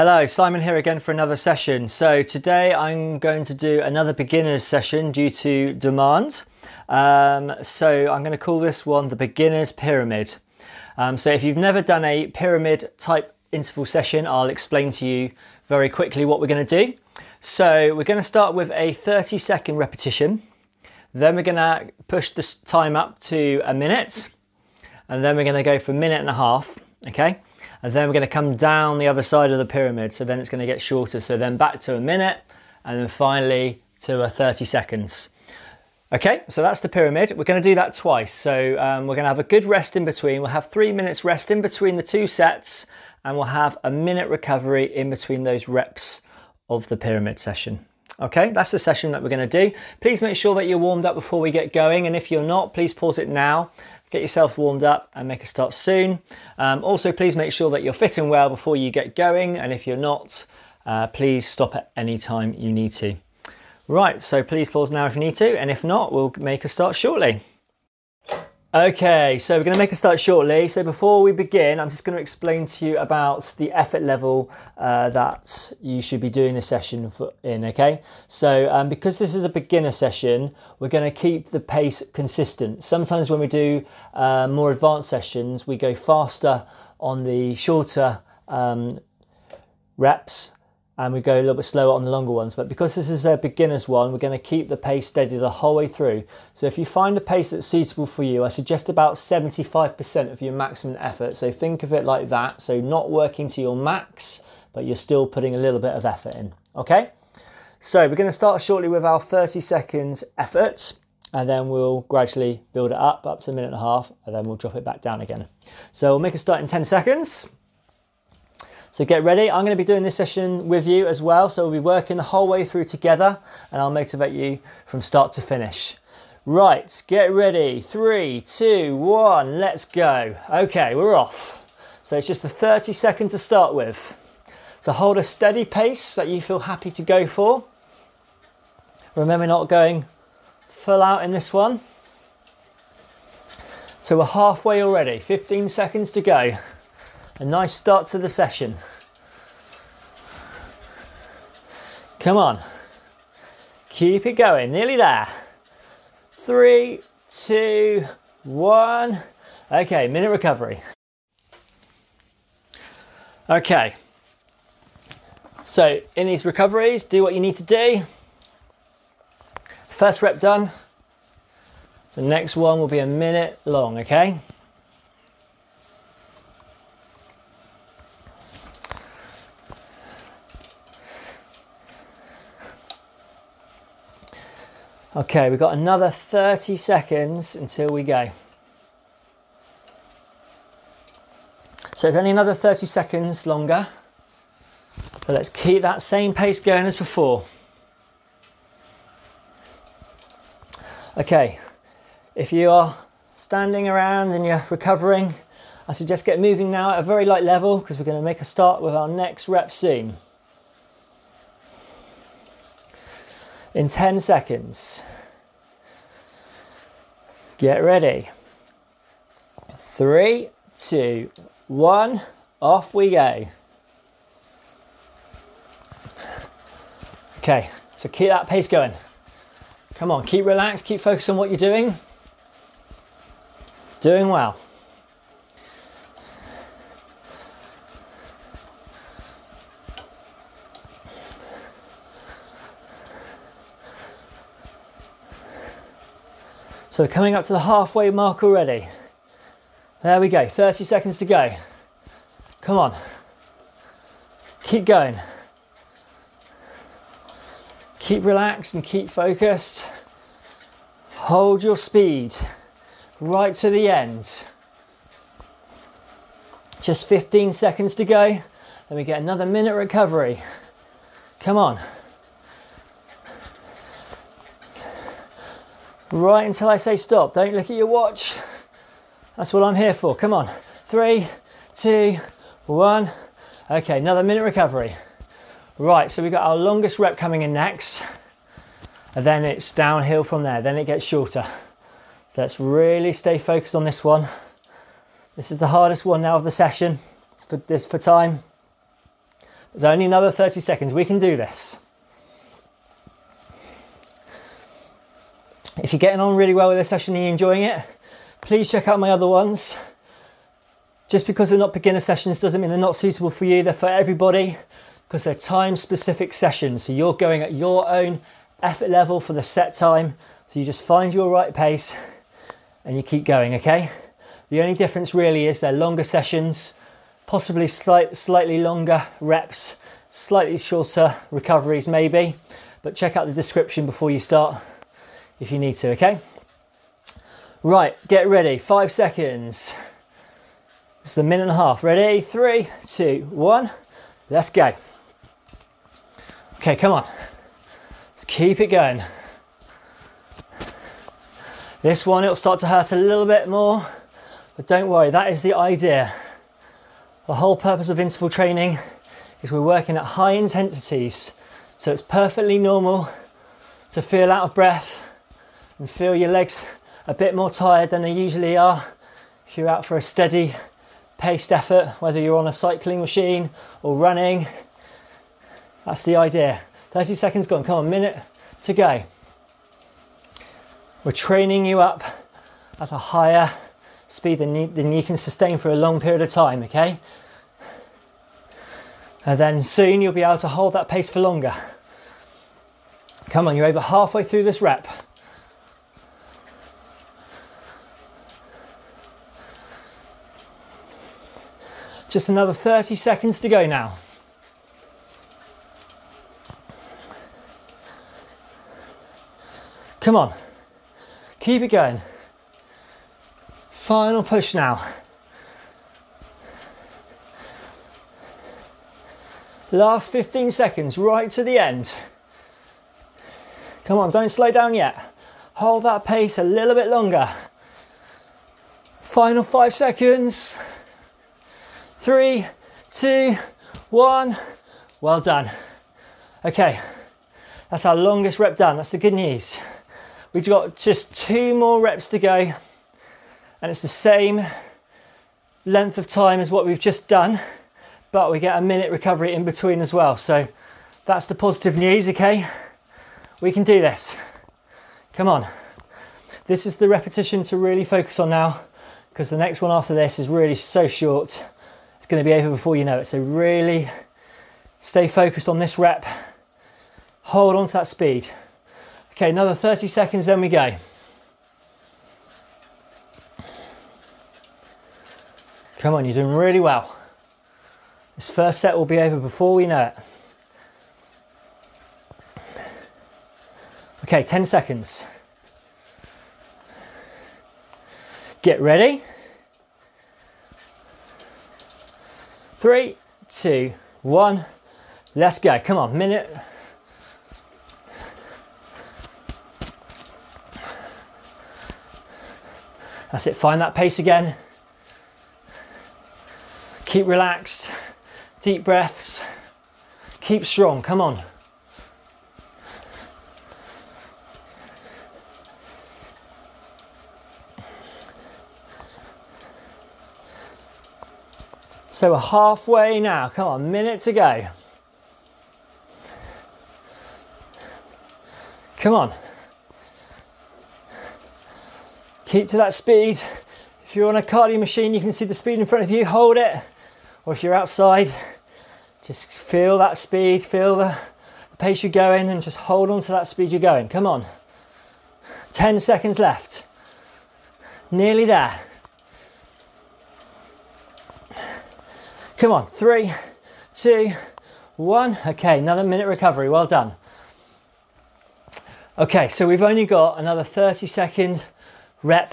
Hello, Simon here again for another session. So today I'm going to do another beginner's session due to demand. Um, so I'm going to call this one the beginner's pyramid. Um, so if you've never done a pyramid type interval session, I'll explain to you very quickly what we're going to do. So we're going to start with a 30 second repetition. Then we're going to push this time up to a minute. And then we're going to go for a minute and a half. Okay and then we're going to come down the other side of the pyramid so then it's going to get shorter. So then back to a minute and then finally to a 30 seconds. Okay so that's the pyramid. We're going to do that twice. So um, we're going to have a good rest in between. We'll have three minutes rest in between the two sets and we'll have a minute recovery in between those reps of the pyramid session. Okay, that's the session that we're going to do. Please make sure that you're warmed up before we get going, and if you're not, please pause it now get yourself warmed up and make a start soon. Um, also, please make sure that you're fitting well before you get going, and if you're not, uh, please stop at any time you need to. Right, so please pause now if you need to, and if not, we'll make a start shortly. Okay, so we're going to make a start shortly. So before we begin, I'm just going to explain to you about the effort level uh, that you should be doing the session in, okay? So um, because this is a beginner session, we're going to keep the pace consistent. Sometimes when we do uh, more advanced sessions, we go faster on the shorter um, reps and we go a little bit slower on the longer ones. But because this is a beginner's one, we're going to keep the pace steady the whole way through. So if you find a pace that's suitable for you, I suggest about 75% of your maximum effort. So think of it like that. So not working to your max, but you're still putting a little bit of effort in. Okay? So we're going to start shortly with our 30 seconds effort and then we'll gradually build it up, up to a minute and a half, and then we'll drop it back down again. So we'll make a start in 10 seconds. So get ready. I'm going to be doing this session with you as well. So we'll be working the whole way through together and I'll motivate you from start to finish. Right, get ready. Three, two, one, let's go. Okay, we're off. So it's just a 30 second to start with. So hold a steady pace that you feel happy to go for. Remember not going full out in this one. So we're halfway already, 15 seconds to go. A nice start to the session. Come on. Keep it going. Nearly there. Three, two, one. Okay, minute recovery. Okay. So, in these recoveries, do what you need to do. First rep done. So, next one will be a minute long, okay? Okay, we've got another 30 seconds until we go. So it's only another 30 seconds longer. So let's keep that same pace going as before. Okay, if you are standing around and you're recovering, I suggest get moving now at a very light level because we're going to make a start with our next rep soon. In 10 seconds. Get ready. Three, two, one, off we go. Okay, so keep that pace going. Come on, keep relaxed, keep focused on what you're doing. Doing well. So we're coming up to the halfway mark already. There we go, 30 seconds to go. Come on. Keep going. Keep relaxed and keep focused. Hold your speed right to the end. Just 15 seconds to go. Then we get another minute recovery. Come on. Right until I say stop. Don't look at your watch. That's what I'm here for. Come on. Three, two, one. Okay, another minute recovery. Right, so we've got our longest rep coming in next. And then it's downhill from there. Then it gets shorter. So let's really stay focused on this one. This is the hardest one now of the session for this for time. There's only another 30 seconds. We can do this. If you're getting on really well with this session and you're enjoying it, please check out my other ones. Just because they're not beginner sessions doesn't mean they're not suitable for you. They're for everybody because they're time specific sessions. So you're going at your own effort level for the set time. So you just find your right pace and you keep going, okay? The only difference really is they're longer sessions, possibly slight, slightly longer reps, slightly shorter recoveries maybe, but check out the description before you start if you need to, okay? Right, get ready, five seconds. It's a minute and a half. Ready? Three, two, one. Let's go. Okay, come on. Let's keep it going. This one, it'll start to hurt a little bit more, but don't worry, that is the idea. The whole purpose of interval training is we're working at high intensities, so it's perfectly normal to feel out of breath and feel your legs a bit more tired than they usually are if you're out for a steady paced effort, whether you're on a cycling machine or running. That's the idea. 30 seconds gone, come on, minute to go. We're training you up at a higher speed than you, than you can sustain for a long period of time, okay? And then soon you'll be able to hold that pace for longer. Come on, you're over halfway through this rep. Just another 30 seconds to go now. Come on, keep it going. Final push now. Last 15 seconds, right to the end. Come on, don't slow down yet. Hold that pace a little bit longer. Final five seconds three, two, one. Well done. Okay, that's our longest rep done. That's the good news. We've got just two more reps to go, and it's the same length of time as what we've just done, but we get a minute recovery in between as well. So that's the positive news, okay? We can do this. Come on. This is the repetition to really focus on now because the next one after this is really so short going to be over before you know it. So really stay focused on this rep. Hold on to that speed. Okay, another 30 seconds, then we go. Come on, you're doing really well. This first set will be over before we know it. Okay, 10 seconds. Get ready. Three, two, one. Let's go. Come on, minute. That's it. Find that pace again. Keep relaxed. Deep breaths. Keep strong. Come on. So we're halfway now. Come on, minute to go. Come on. Keep to that speed. If you're on a cardio machine, you can see the speed in front of you, hold it. Or if you're outside, just feel that speed, feel the, the pace you're going, and just hold on to that speed you're going. Come on. 10 seconds left. Nearly there. Come on, three, two, one. Okay, another minute recovery. Well done. Okay, so we've only got another 30 second rep,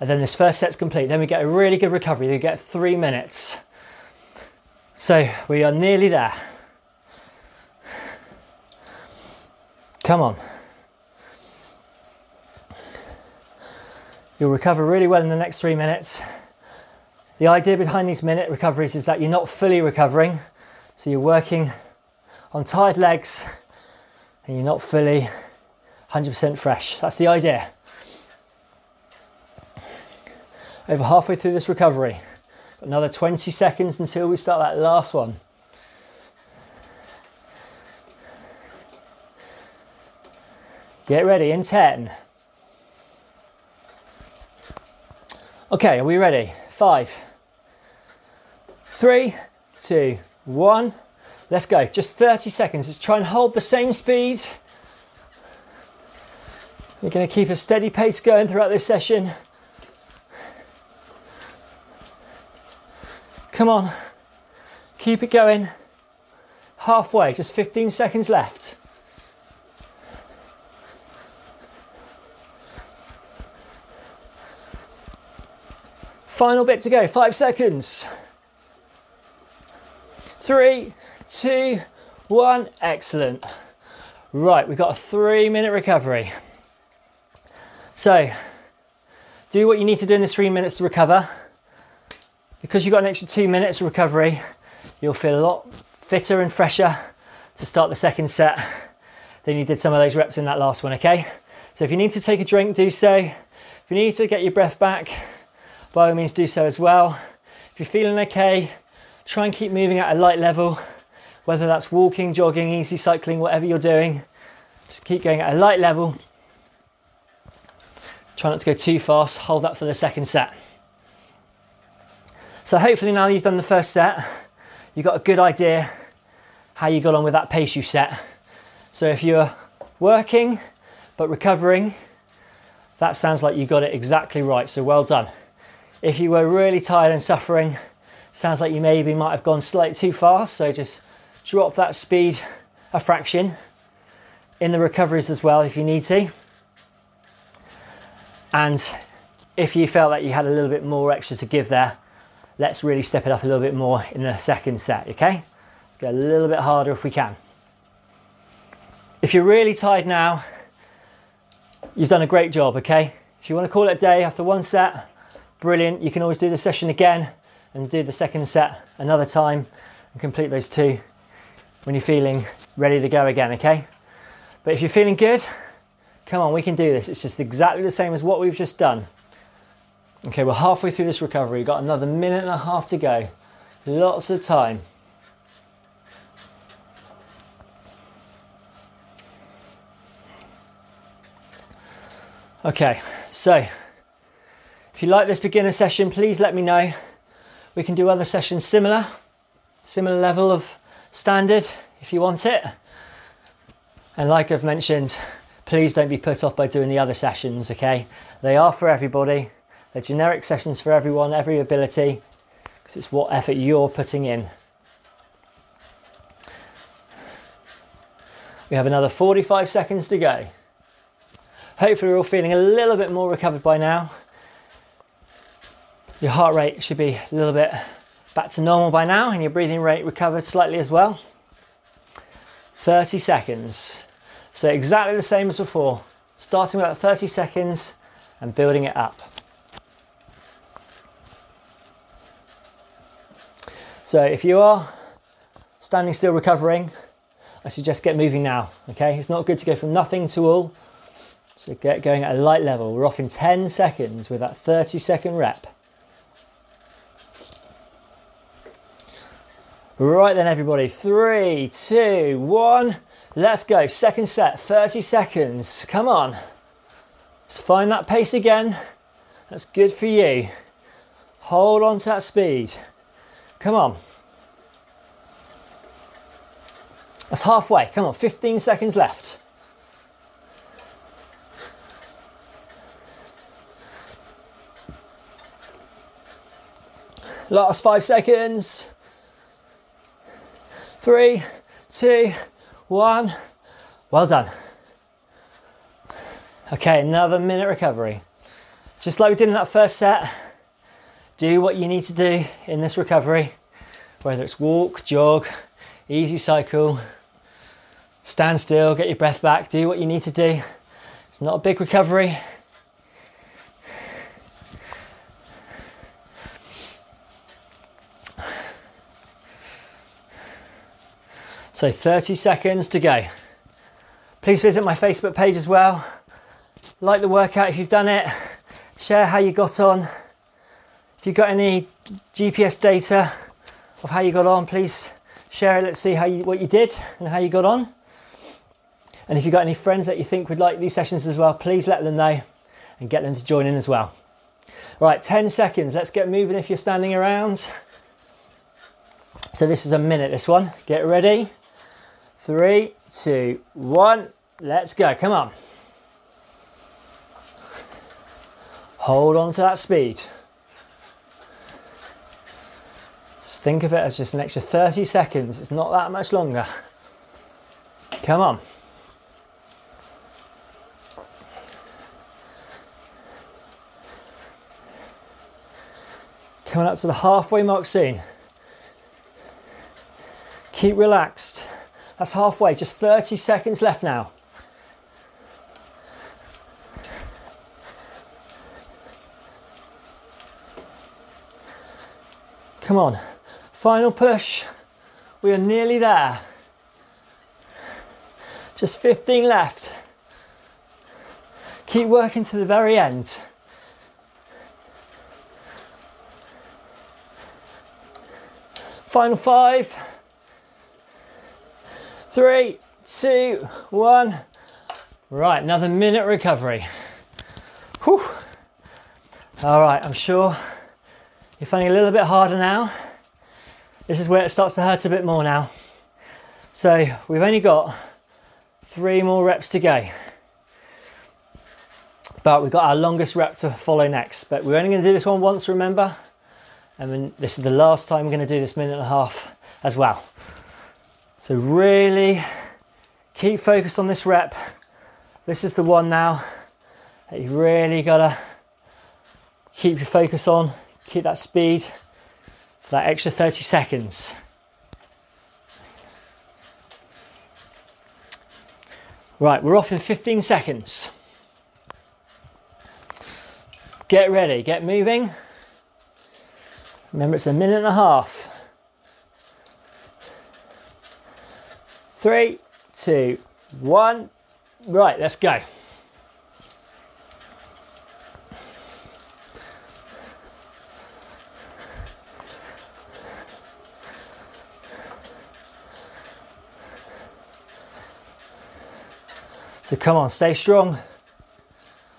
and then this first set's complete. Then we get a really good recovery. We get three minutes. So we are nearly there. Come on. You'll recover really well in the next three minutes. The idea behind these minute recoveries is that you're not fully recovering, so you're working on tired legs and you're not fully 100% fresh. That's the idea. Over halfway through this recovery, another 20 seconds until we start that last one. Get ready in 10. Okay, are we ready? Five, three, two, one. Let's go. Just 30 seconds. Let's try and hold the same speed. We're going to keep a steady pace going throughout this session. Come on. Keep it going. Halfway, just 15 seconds left. Final bit to go, five seconds. Three, two, one. Excellent. Right, we've got a three minute recovery. So, do what you need to do in this three minutes to recover. Because you've got an extra two minutes of recovery, you'll feel a lot fitter and fresher to start the second set than you did some of those reps in that last one, okay? So if you need to take a drink, do so. If you need to get your breath back, by all means do so as well. If you're feeling okay, try and keep moving at a light level, whether that's walking, jogging, easy cycling, whatever you're doing. Just keep going at a light level. Try not to go too fast, hold that for the second set. So hopefully now you've done the first set, you've got a good idea how you got on with that pace you set. So if you're working but recovering, that sounds like you got it exactly right, so well done. If you were really tired and suffering, sounds like you maybe might have gone slightly too fast, so just drop that speed a fraction in the recoveries as well if you need to. And if you felt that you had a little bit more extra to give there, let's really step it up a little bit more in the second set, okay? Let's go a little bit harder if we can. If you're really tired now, you've done a great job, okay? If you want to call it a day after one set, brilliant. You can always do the session again and do the second set another time and complete those two when you're feeling ready to go again, okay? But if you're feeling good, come on, we can do this. It's just exactly the same as what we've just done. Okay, we're halfway through this recovery. We've got another minute and a half to go. Lots of time. Okay, so if you like this beginner session, please let me know. We can do other sessions similar, similar level of standard if you want it. And like I've mentioned, please don't be put off by doing the other sessions, okay? They are for everybody. They're generic sessions for everyone, every ability, because it's what effort you're putting in. We have another 45 seconds to go. Hopefully, we're all feeling a little bit more recovered by now. Your heart rate should be a little bit back to normal by now, and your breathing rate recovered slightly as well. 30 seconds. So, exactly the same as before, starting with 30 seconds and building it up. So, if you are standing still recovering, I suggest get moving now. Okay, it's not good to go from nothing to all. So, get going at a light level. We're off in 10 seconds with that 30 second rep. Right then, everybody, three, two, one, let's go. Second set, 30 seconds. Come on. Let's find that pace again. That's good for you. Hold on to that speed. Come on. That's halfway. Come on, 15 seconds left. Last five seconds three, two, one. Well done. Okay, another minute recovery. Just like we did in that first set, do what you need to do in this recovery, whether it's walk, jog, easy cycle, stand still, get your breath back, do what you need to do. It's not a big recovery, So 30 seconds to go. Please visit my Facebook page as well. Like the workout if you've done it. Share how you got on. If you've got any GPS data of how you got on, please share it. Let's see how you, what you did and how you got on. And if you've got any friends that you think would like these sessions as well, please let them know and get them to join in as well. Right, 10 seconds. Let's get moving if you're standing around. So this is a minute, this one. Get ready. Three, two, one. Let's go. Come on. Hold on to that speed. Just think of it as just an extra 30 seconds. It's not that much longer. Come on. Coming up to the halfway mark soon. Keep relaxed. That's halfway, just 30 seconds left now. Come on, final push. We are nearly there. Just 15 left. Keep working to the very end. Final five, three, two, one. Right, another minute recovery. Whew. All right, I'm sure you're finding a little bit harder now. This is where it starts to hurt a bit more now. So we've only got three more reps to go. But we've got our longest rep to follow next. But we're only going to do this one once, remember? and then this is the last time we're going to do this minute and a half as well. So really keep focused on this rep. This is the one now that you really got to keep your focus on, keep that speed for that extra 30 seconds. Right, we're off in 15 seconds. Get ready, get moving. Remember, it's a minute and a half. Three, two, one. Right, let's go. So come on, stay strong.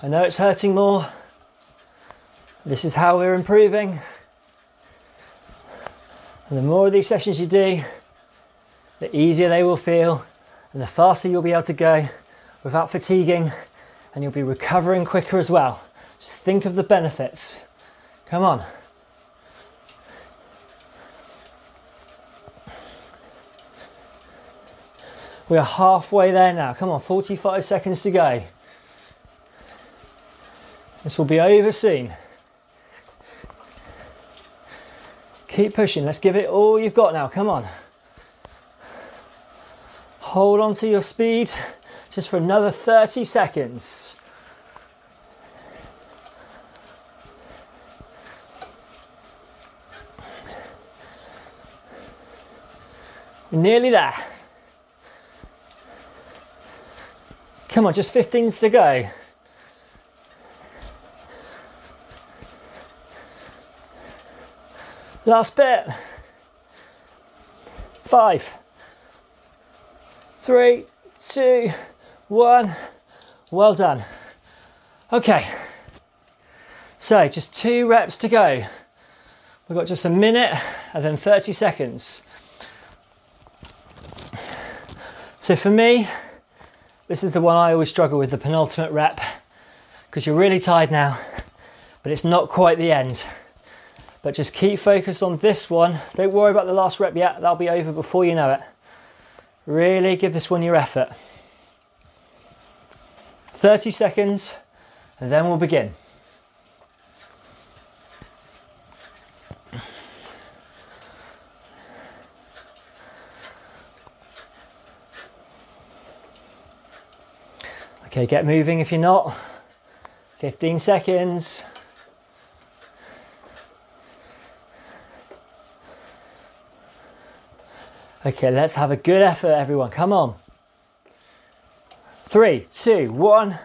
I know it's hurting more. This is how we're improving. And the more of these sessions you do, the easier they will feel and the faster you'll be able to go without fatiguing and you'll be recovering quicker as well. Just think of the benefits. Come on. We are halfway there now. Come on, 45 seconds to go. This will be over soon. Keep pushing. Let's give it all you've got now. Come on. Hold on to your speed just for another 30 seconds. We're nearly there. Come on, just 15 to go. Last bit. Five, three, two, one. Well done. Okay. So just two reps to go. We've got just a minute and then 30 seconds. So for me, this is the one I always struggle with, the penultimate rep, because you're really tired now, but it's not quite the end. But just keep focused on this one. Don't worry about the last rep yet, that'll be over before you know it. Really give this one your effort. 30 seconds, and then we'll begin. Okay, get moving if you're not. 15 seconds. Okay, let's have a good effort, everyone. Come on. Three, two, one.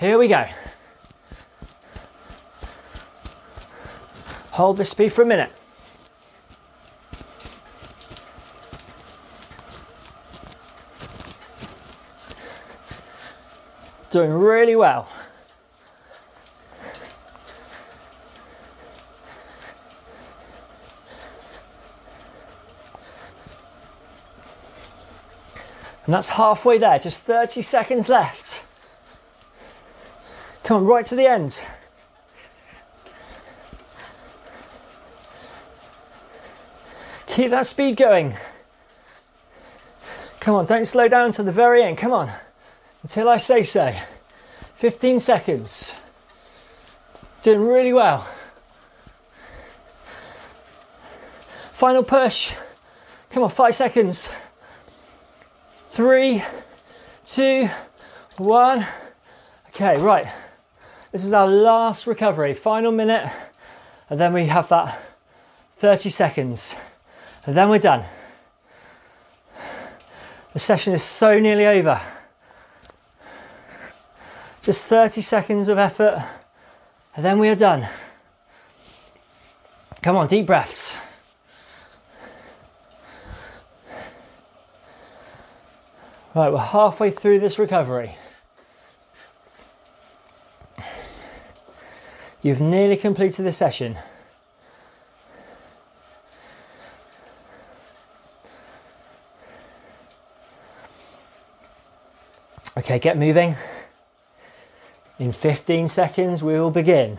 Here we go. Hold this speed for a minute. Doing really well. And that's halfway there, just 30 seconds left. Come on, right to the end. Keep that speed going. Come on, don't slow down to the very end. Come on, until I say so. 15 seconds. Doing really well. Final push. Come on, five seconds. Three, two, one. Okay, right. This is our last recovery, final minute, and then we have that 30 seconds, and then we're done. The session is so nearly over. Just 30 seconds of effort, and then we are done. Come on, deep breaths. Right, we're halfway through this recovery. You've nearly completed the session. Okay, get moving. In 15 seconds, we will begin.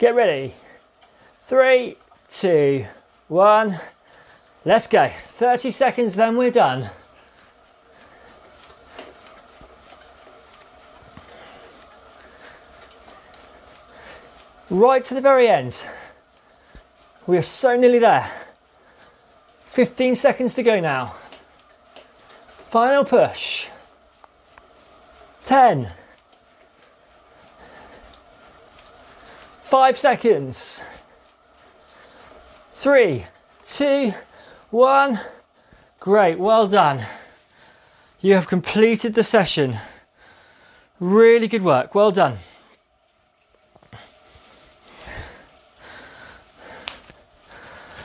Get ready. Three, two, one. Let's go. 30 seconds, then we're done. Right to the very end. We are so nearly there. 15 seconds to go now. Final push. 10. 5 seconds. 3, 2, 1. Great, well done. You have completed the session. Really good work, well done.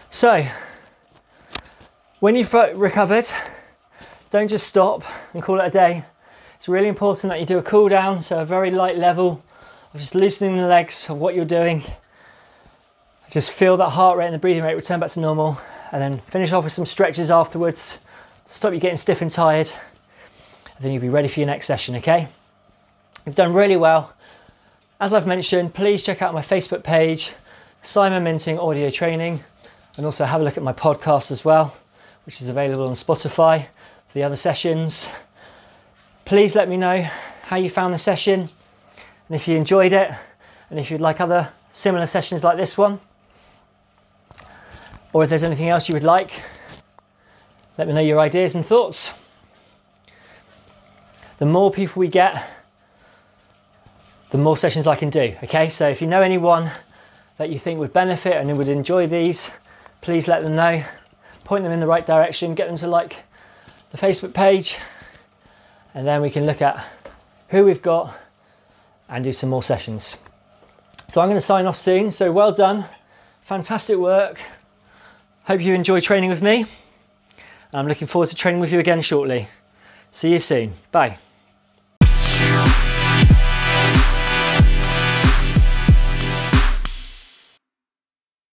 So, when you've recovered, don't just stop and call it a day. It's really important that you do a cool down, so a very light level of just loosening the legs of what you're doing. Just feel that heart rate and the breathing rate return back to normal, and then finish off with some stretches afterwards to stop you getting stiff and tired. And then you'll be ready for your next session, okay? You've done really well. As I've mentioned, please check out my Facebook page, Simon Minting Audio Training and also have a look at my podcast as well, which is available on Spotify for the other sessions. Please let me know how you found the session and if you enjoyed it, and if you'd like other similar sessions like this one, or if there's anything else you would like, let me know your ideas and thoughts. The more people we get, the more sessions I can do. Okay, so if you know anyone that you think would benefit and who would enjoy these, please let them know, point them in the right direction, get them to like the Facebook page, and then we can look at who we've got and do some more sessions. So I'm going to sign off soon. So well done, fantastic work. Hope you enjoy training with me. I'm looking forward to training with you again shortly. See you soon. Bye.